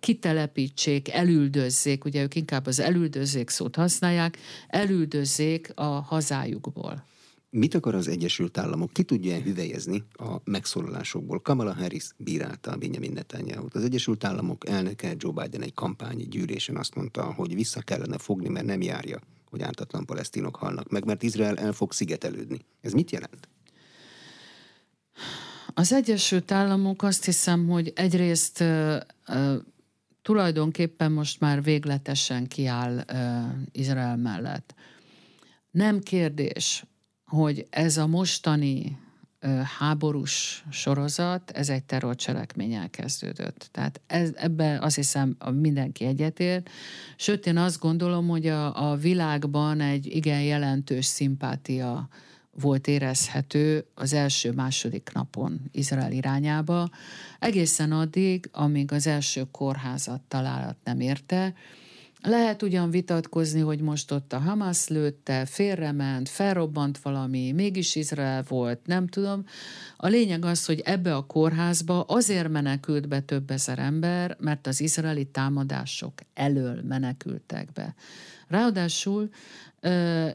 kitelepítsék, elüldözzék, ugye ők inkább az elüldözzék szót használják, elüldözzék a hazájukból. Mit akar az Egyesült Államok? Ki tudja hüvelyezni a megszólalásokból? Kamala Harris bírálta a Benjamin netanyahu Az Egyesült Államok elnöke Joe Biden egy kampányi gyűlésen azt mondta, hogy vissza kellene fogni, mert nem járja hogy ártatlan palesztinok halnak meg, mert Izrael el fog szigetelődni. Ez mit jelent? Az Egyesült Államok azt hiszem, hogy egyrészt uh, uh, tulajdonképpen most már végletesen kiáll uh, Izrael mellett. Nem kérdés, hogy ez a mostani háborús sorozat, ez egy terrorcselekmény elkezdődött. Tehát ez, ebbe azt hiszem mindenki egyetért. Sőt, én azt gondolom, hogy a, a világban egy igen jelentős szimpátia volt érezhető az első-második napon Izrael irányába, egészen addig, amíg az első kórházat találat nem érte, lehet ugyan vitatkozni, hogy most ott a Hamas lőtte, félrement, felrobbant valami, mégis Izrael volt, nem tudom. A lényeg az, hogy ebbe a kórházba azért menekült be több ezer ember, mert az izraeli támadások elől menekültek be. Ráadásul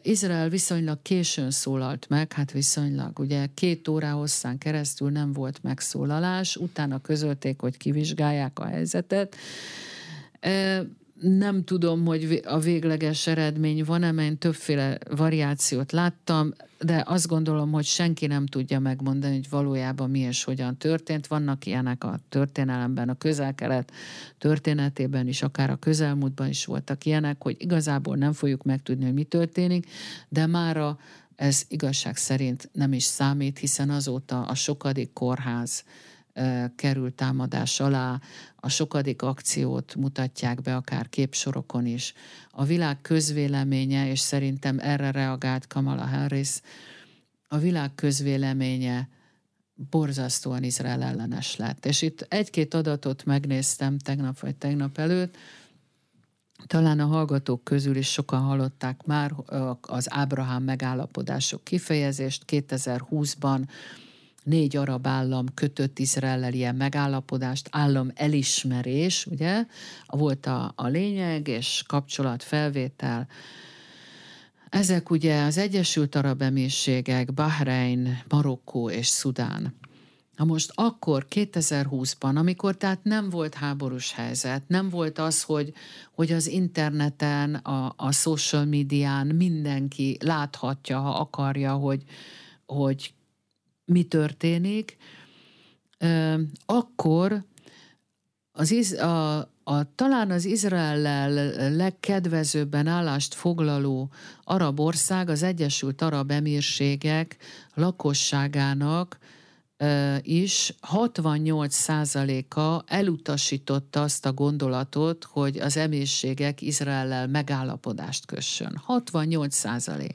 Izrael viszonylag későn szólalt meg, hát viszonylag, ugye két órá hosszán keresztül nem volt megszólalás, utána közölték, hogy kivizsgálják a helyzetet. Nem tudom, hogy a végleges eredmény van-e, mert többféle variációt láttam, de azt gondolom, hogy senki nem tudja megmondani, hogy valójában mi és hogyan történt. Vannak ilyenek a történelemben, a közel-kelet történetében is, akár a közelmúltban is voltak ilyenek, hogy igazából nem fogjuk megtudni, hogy mi történik, de mára ez igazság szerint nem is számít, hiszen azóta a sokadik kórház került támadás alá, a sokadik akciót mutatják be, akár képsorokon is. A világ közvéleménye, és szerintem erre reagált Kamala Harris, a világ közvéleménye borzasztóan Izrael ellenes lett. És itt egy-két adatot megnéztem tegnap vagy tegnap előtt, talán a hallgatók közül is sokan hallották már az Ábrahám megállapodások kifejezést. 2020-ban négy arab állam kötött Izrael ilyen megállapodást, állam elismerés, ugye, volt a, a lényeg, és kapcsolatfelvétel. Ezek ugye az Egyesült Arab Emírségek, Bahrein, Marokkó és Szudán. Na most akkor, 2020-ban, amikor tehát nem volt háborús helyzet, nem volt az, hogy, hogy az interneten, a, a social médián mindenki láthatja, ha akarja, hogy, hogy mi történik, akkor az iz, a, a, talán az Izraellel legkedvezőbben állást foglaló arab ország az Egyesült Arab Emírségek lakosságának is 68%-a elutasította azt a gondolatot, hogy az emírségek Izraellel megállapodást kössön. 68%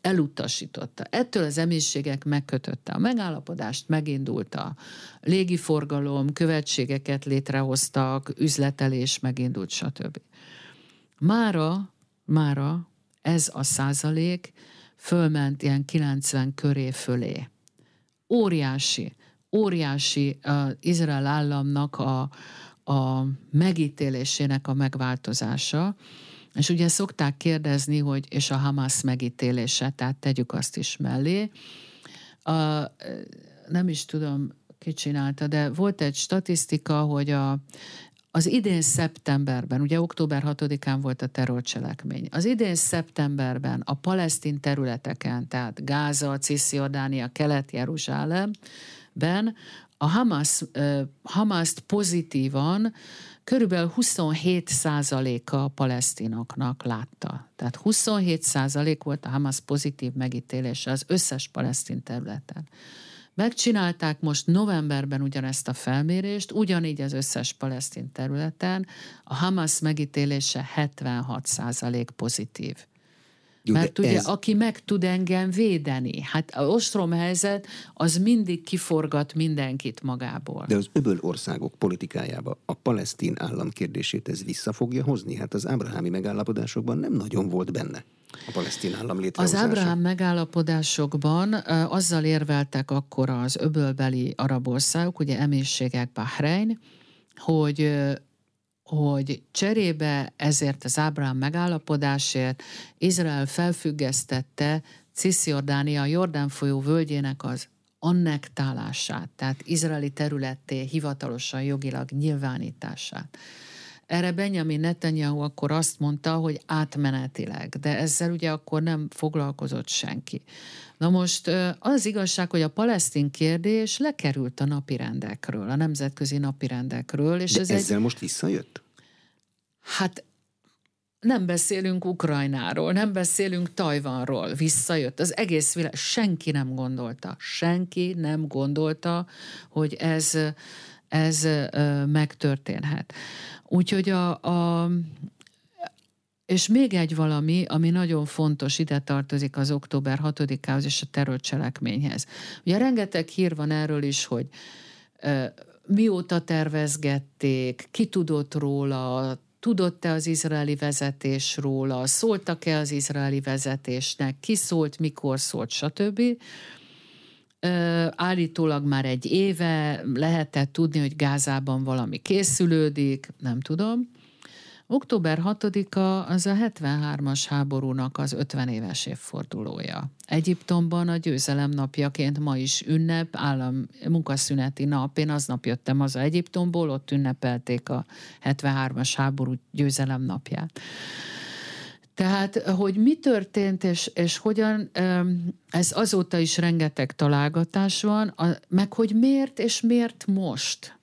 elutasította. Ettől az emírségek megkötötte a megállapodást, megindult a légiforgalom, követségeket létrehoztak, üzletelés megindult, stb. Mára, mára ez a százalék fölment ilyen 90 köré fölé. Óriási, óriási az Izrael államnak a, a megítélésének a megváltozása, és ugye szokták kérdezni, hogy és a Hamas megítélése, tehát tegyük azt is mellé. A, nem is tudom, ki csinálta, de volt egy statisztika, hogy a, az idén szeptemberben, ugye október 6-án volt a terrorcselekmény, az idén szeptemberben a palesztin területeken, tehát Gáza, Cisziordánia, Kelet-Jeruzsálemben a Hamas, Hamaszt pozitívan körülbelül 27 százaléka a palesztinoknak látta. Tehát 27 százalék volt a Hamas pozitív megítélése az összes palesztin területen. Megcsinálták most novemberben ugyanezt a felmérést, ugyanígy az összes palesztin területen, a Hamas megítélése 76 százalék pozitív. Jó, Mert ugye, ez... aki meg tud engem védeni, hát a ostrom helyzet az mindig kiforgat mindenkit magából. De az öböl országok politikájába a palesztin állam kérdését ez vissza fogja hozni? Hát az ábrahámi megállapodásokban nem nagyon volt benne a palesztin állam létrehozása. Az Ábrahám megállapodásokban azzal érveltek akkor az öbölbeli arab országok, ugye emészségek Bahrein, hogy hogy cserébe ezért az Ábrahám megállapodásért Izrael felfüggesztette Cisziordánia Jordán folyó völgyének az annektálását, tehát izraeli területté hivatalosan jogilag nyilvánítását. Erre Benjamin Netanyahu akkor azt mondta, hogy átmenetileg, de ezzel ugye akkor nem foglalkozott senki. Na most az igazság, hogy a palesztin kérdés lekerült a napirendekről, a nemzetközi napirendekről. És de ez ezzel egy... most visszajött? Hát nem beszélünk Ukrajnáról, nem beszélünk Tajvanról, visszajött. Az egész világ, senki nem gondolta, senki nem gondolta, hogy ez, ez megtörténhet. Úgyhogy a, a, és még egy valami, ami nagyon fontos, ide tartozik az október 6-ához és a terrorcselekményhez. Ugye rengeteg hír van erről is, hogy mióta tervezgették, ki tudott róla, tudott-e az izraeli vezetés róla, szóltak-e az izraeli vezetésnek, ki szólt, mikor szólt, stb. Állítólag már egy éve lehetett tudni, hogy Gázában valami készülődik, nem tudom. Október 6-a az a 73-as háborúnak az 50 éves évfordulója. Egyiptomban a győzelem napjaként ma is ünnep, állam munkaszüneti nap. Én aznap jöttem haza Egyiptomból, ott ünnepelték a 73-as háború győzelem napját. Tehát, hogy mi történt, és, és hogyan, ez azóta is rengeteg találgatás van, meg hogy miért és miért most.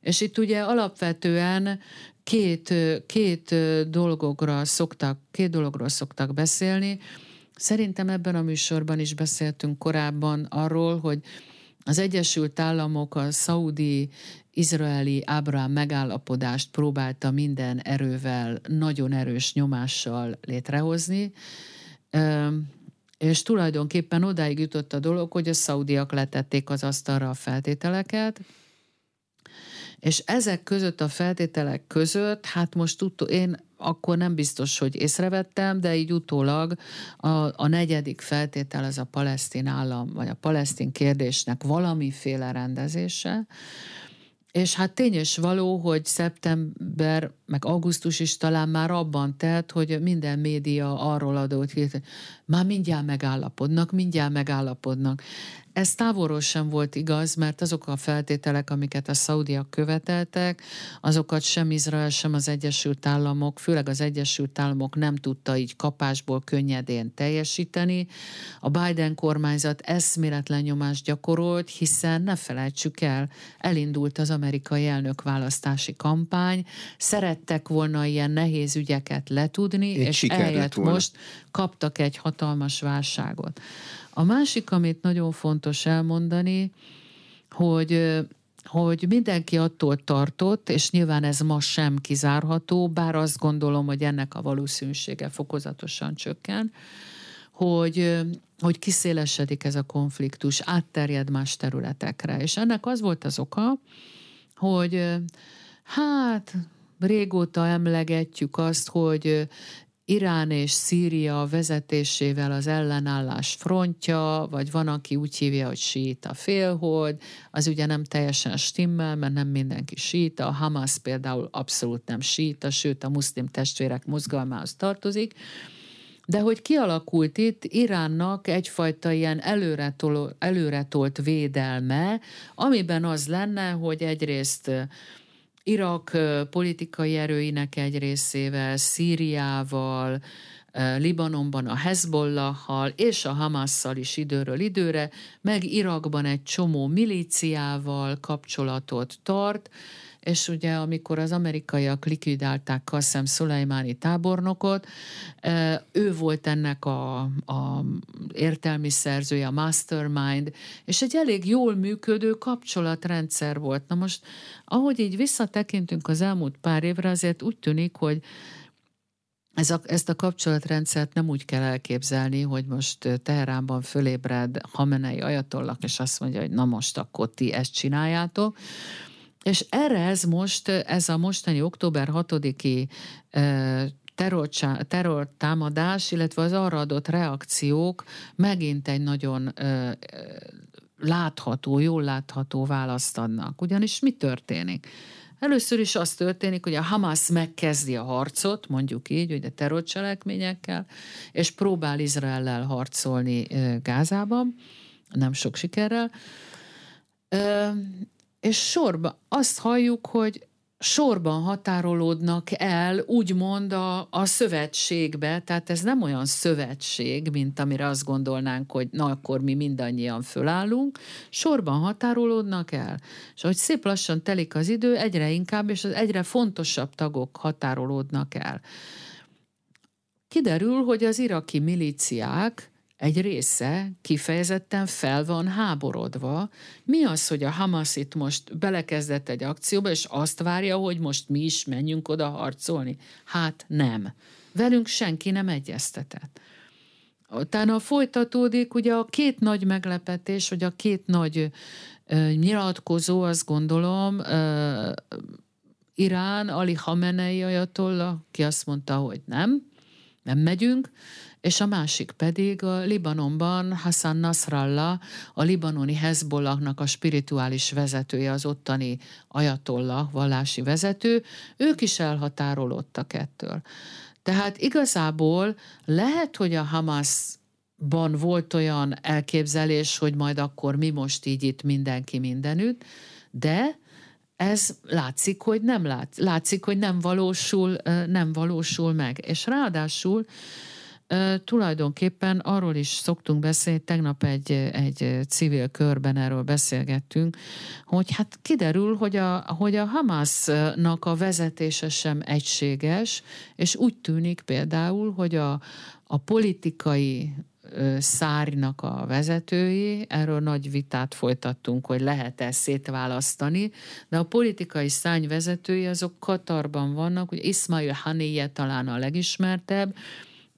És itt ugye alapvetően két, két dolgokra szoktak, két dologról szoktak beszélni. Szerintem ebben a műsorban is beszéltünk korábban arról, hogy az Egyesült Államok a szaudi izraeli Ábrám megállapodást próbálta minden erővel, nagyon erős nyomással létrehozni, és tulajdonképpen odáig jutott a dolog, hogy a szaudiak letették az asztalra a feltételeket, és ezek között a feltételek között, hát most tudto, én akkor nem biztos, hogy észrevettem, de így utólag a, a negyedik feltétel az a palesztin állam, vagy a palesztin kérdésnek valamiféle rendezése, és hát tény és való, hogy szeptember, meg augusztus is talán már abban telt, hogy minden média arról adott, hogy már mindjárt megállapodnak, mindjárt megállapodnak. Ez távolról sem volt igaz, mert azok a feltételek, amiket a szaudiak követeltek, azokat sem Izrael, sem az Egyesült Államok, főleg az Egyesült Államok nem tudta így kapásból könnyedén teljesíteni. A Biden kormányzat eszméletlen nyomást gyakorolt, hiszen ne felejtsük el, elindult az amerikai elnökválasztási kampány, szerettek volna ilyen nehéz ügyeket letudni, Egy és eljött most kaptak egy hatalmas válságot. A másik, amit nagyon fontos elmondani, hogy hogy mindenki attól tartott, és nyilván ez ma sem kizárható, bár azt gondolom, hogy ennek a valószínűsége fokozatosan csökken, hogy, hogy kiszélesedik ez a konfliktus, átterjed más területekre. És ennek az volt az oka, hogy hát régóta emlegetjük azt, hogy Irán és Szíria vezetésével az ellenállás frontja, vagy van, aki úgy hívja, hogy síta félhold, az ugye nem teljesen stimmel, mert nem mindenki síta, a Hamas például abszolút nem síta, sőt a muszlim testvérek mozgalmához tartozik, de hogy kialakult itt Iránnak egyfajta ilyen előretolt, előretolt védelme, amiben az lenne, hogy egyrészt Irak politikai erőinek egy részével, Szíriával, Libanonban a Hezbollahal és a Hamasszal is időről időre, meg Irakban egy csomó milíciával kapcsolatot tart, és ugye amikor az amerikaiak likvidálták Qassem Szulajmáni tábornokot, ő volt ennek a, a értelmi szerzője, a mastermind, és egy elég jól működő kapcsolatrendszer volt. Na most, ahogy így visszatekintünk az elmúlt pár évre, azért úgy tűnik, hogy ez a, ezt a kapcsolatrendszert nem úgy kell elképzelni, hogy most Teheránban fölébred Hamenei ajatollak, és azt mondja, hogy na most akkor ti ezt csináljátok, és erre ez most, ez a mostani október 6-i terrortámadás, illetve az arra adott reakciók megint egy nagyon látható, jól látható választ adnak. Ugyanis mi történik? Először is az történik, hogy a Hamas megkezdi a harcot, mondjuk így, hogy a terrorcselekményekkel, és próbál Izraellel harcolni Gázában, nem sok sikerrel. És sorba azt halljuk, hogy sorban határolódnak el, úgymond a, a szövetségbe, tehát ez nem olyan szövetség, mint amire azt gondolnánk, hogy na akkor mi mindannyian fölállunk, sorban határolódnak el. És hogy szép lassan telik az idő, egyre inkább, és az egyre fontosabb tagok határolódnak el. kiderül, hogy az iraki milíciák egy része kifejezetten fel van háborodva. Mi az, hogy a Hamas itt most belekezdett egy akcióba, és azt várja, hogy most mi is menjünk oda harcolni? Hát nem. Velünk senki nem egyeztetett. Utána folytatódik ugye a két nagy meglepetés, vagy a két nagy ö, nyilatkozó, azt gondolom, ö, Irán, Ali Hamenei ajatolla, ki azt mondta, hogy nem, nem megyünk, és a másik pedig a Libanonban Hassan Nasrallah, a libanoni Hezbollahnak a spirituális vezetője, az ottani ajatollah, vallási vezető, ők is elhatárolódtak ettől. Tehát igazából lehet, hogy a Hamasban volt olyan elképzelés, hogy majd akkor mi most így itt mindenki mindenütt, de ez látszik, hogy nem lát, látszik, hogy nem valósul, nem valósul meg. És ráadásul tulajdonképpen arról is szoktunk beszélni, tegnap egy, egy civil körben erről beszélgettünk, hogy hát kiderül, hogy a, hogy a Hamasnak a vezetése sem egységes, és úgy tűnik például, hogy a, a politikai szárnak a vezetői, erről nagy vitát folytattunk, hogy lehet-e szétválasztani, de a politikai szárny vezetői azok Katarban vannak, hogy Ismail Haniyeh talán a legismertebb,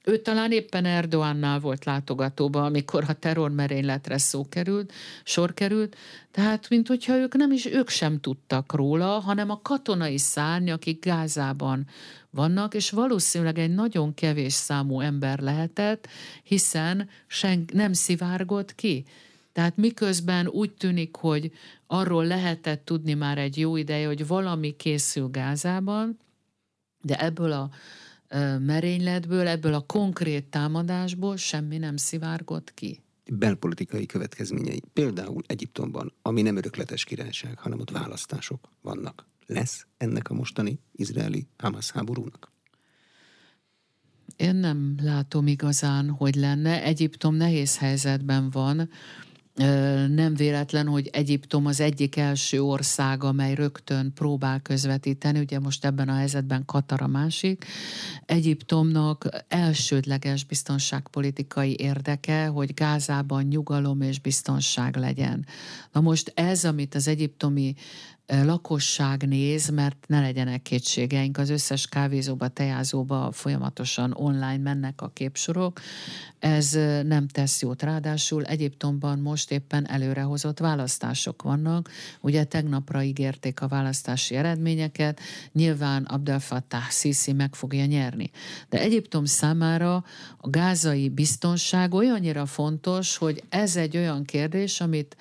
ő talán éppen Erdoánnál volt látogatóban, amikor a terrormerényletre szó került, sor került, tehát mint hogyha ők nem is, ők sem tudtak róla, hanem a katonai szárny, akik Gázában vannak, és valószínűleg egy nagyon kevés számú ember lehetett, hiszen sen, nem szivárgott ki. Tehát miközben úgy tűnik, hogy arról lehetett tudni már egy jó ideje, hogy valami készül Gázában, de ebből a merényletből, ebből a konkrét támadásból semmi nem szivárgott ki. Belpolitikai következményei. Például Egyiptomban, ami nem örökletes királyság, hanem ott választások vannak. Lesz ennek a mostani izraeli Hamas háborúnak? Én nem látom igazán, hogy lenne. Egyiptom nehéz helyzetben van nem véletlen, hogy Egyiptom az egyik első ország, amely rögtön próbál közvetíteni, ugye most ebben a helyzetben Katar a másik. Egyiptomnak elsődleges biztonságpolitikai érdeke, hogy Gázában nyugalom és biztonság legyen. Na most ez, amit az egyiptomi lakosság néz, mert ne legyenek kétségeink, az összes kávézóba, tejázóba folyamatosan online mennek a képsorok, ez nem tesz jót. Ráadásul Egyiptomban most éppen előrehozott választások vannak, ugye tegnapra ígérték a választási eredményeket, nyilván Abdel Fattah Sisi meg fogja nyerni. De Egyiptom számára a gázai biztonság olyannyira fontos, hogy ez egy olyan kérdés, amit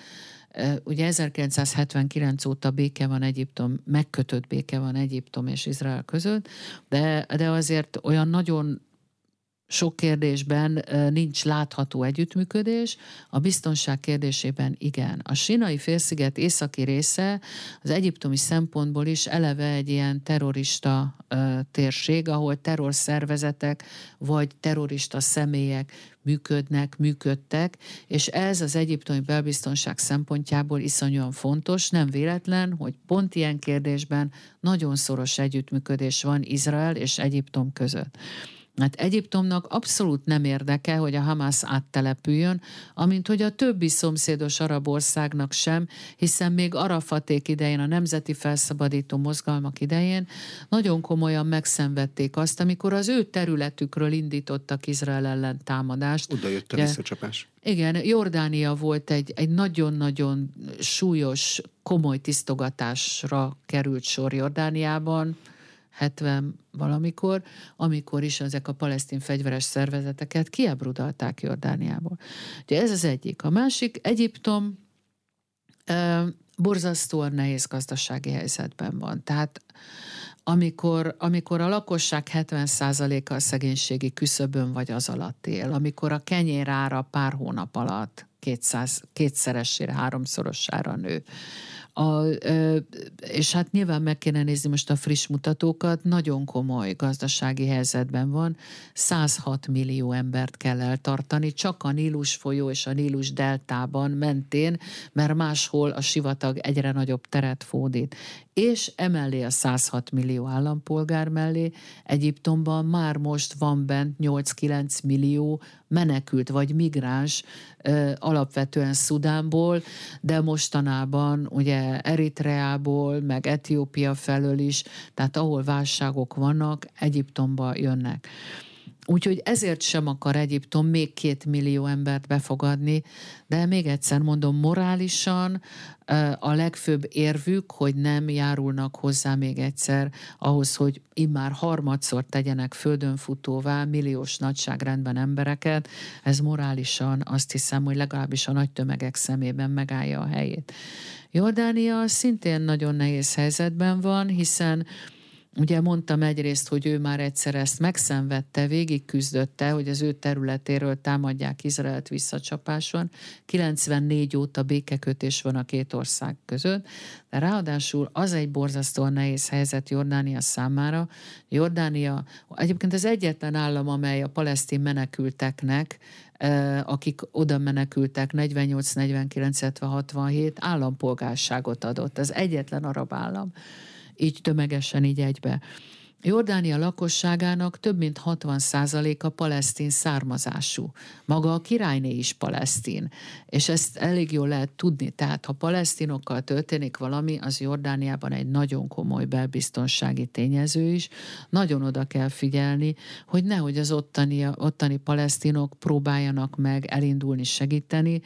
Ugye 1979 óta béke van Egyiptom, megkötött béke van Egyiptom és Izrael között, de, de azért olyan nagyon sok kérdésben nincs látható együttműködés, a biztonság kérdésében igen. A Sinai félsziget északi része az egyiptomi szempontból is eleve egy ilyen terrorista térség, ahol terrorszervezetek vagy terrorista személyek működnek, működtek, és ez az egyiptomi belbiztonság szempontjából iszonyúan fontos, nem véletlen, hogy pont ilyen kérdésben nagyon szoros együttműködés van Izrael és Egyiptom között. Hát Egyiptomnak abszolút nem érdeke, hogy a Hamas áttelepüljön, amint hogy a többi szomszédos arab országnak sem, hiszen még Arafaték idején, a nemzeti felszabadító mozgalmak idején nagyon komolyan megszenvedték azt, amikor az ő területükről indítottak Izrael ellen támadást. Oda jött a visszacsapás. Igen, Jordánia volt egy, egy nagyon-nagyon súlyos, komoly tisztogatásra került sor Jordániában, 70 valamikor, amikor is ezek a palesztin fegyveres szervezeteket kiebrudalták Jordániából. Ugye ez az egyik. A másik, Egyiptom e, borzasztóan nehéz gazdasági helyzetben van. Tehát amikor, amikor a lakosság 70%-a a szegénységi küszöbön vagy az alatt él, amikor a kenyér ára pár hónap alatt 200, kétszeresére, háromszorosára nő, a, és hát nyilván meg kéne nézni most a friss mutatókat, nagyon komoly gazdasági helyzetben van, 106 millió embert kell eltartani, csak a Nílus folyó és a Nílus deltában mentén, mert máshol a sivatag egyre nagyobb teret fódít. És emellé a 106 millió állampolgár mellé Egyiptomban már most van bent 8-9 millió menekült vagy migráns alapvetően Szudánból, de mostanában ugye Eritreából, meg Etiópia felől is, tehát ahol válságok vannak, Egyiptomba jönnek. Úgyhogy ezért sem akar Egyiptom még két millió embert befogadni, de még egyszer mondom, morálisan a legfőbb érvük, hogy nem járulnak hozzá még egyszer ahhoz, hogy immár harmadszor tegyenek földönfutóvá milliós nagyságrendben embereket, ez morálisan azt hiszem, hogy legalábbis a nagy tömegek szemében megállja a helyét. Jordánia szintén nagyon nehéz helyzetben van, hiszen Ugye mondtam egyrészt, hogy ő már egyszer ezt megszenvedte, végig küzdötte, hogy az ő területéről támadják Izraelt visszacsapáson. 94 óta békekötés van a két ország között, de ráadásul az egy borzasztóan nehéz helyzet Jordánia számára. Jordánia egyébként az egyetlen állam, amely a palesztin menekülteknek akik oda menekültek 48, 49, 67 állampolgárságot adott. Ez egyetlen arab állam így tömegesen így egybe. Jordánia lakosságának több mint 60%-a palesztin származású. Maga a királyné is palesztin. És ezt elég jól lehet tudni. Tehát ha palesztinokkal történik valami, az Jordániában egy nagyon komoly belbiztonsági tényező is. Nagyon oda kell figyelni, hogy nehogy az ottani, ottani palesztinok próbáljanak meg elindulni, segíteni,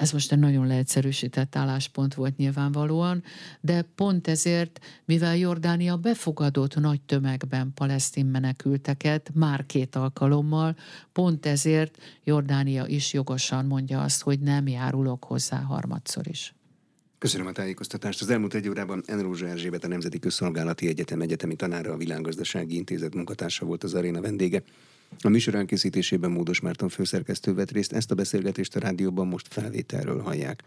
ez most egy nagyon leegyszerűsített álláspont volt nyilvánvalóan, de pont ezért, mivel Jordánia befogadott nagy tömegben palesztin menekülteket már két alkalommal, pont ezért Jordánia is jogosan mondja azt, hogy nem járulok hozzá harmadszor is. Köszönöm a tájékoztatást. Az elmúlt egy órában Enrózsa Erzsébet, a Nemzeti Közszolgálati Egyetem egyetemi tanára, a Világgazdasági Intézet munkatársa volt az aréna vendége. A műsor elkészítésében Módos Márton főszerkesztő vett részt, ezt a beszélgetést a rádióban most felvételről hallják.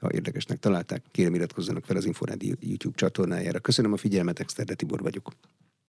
Ha érdekesnek találták, kérem iratkozzanak fel az Inforádió YouTube csatornájára. Köszönöm a figyelmet, Exterde Tibor vagyok.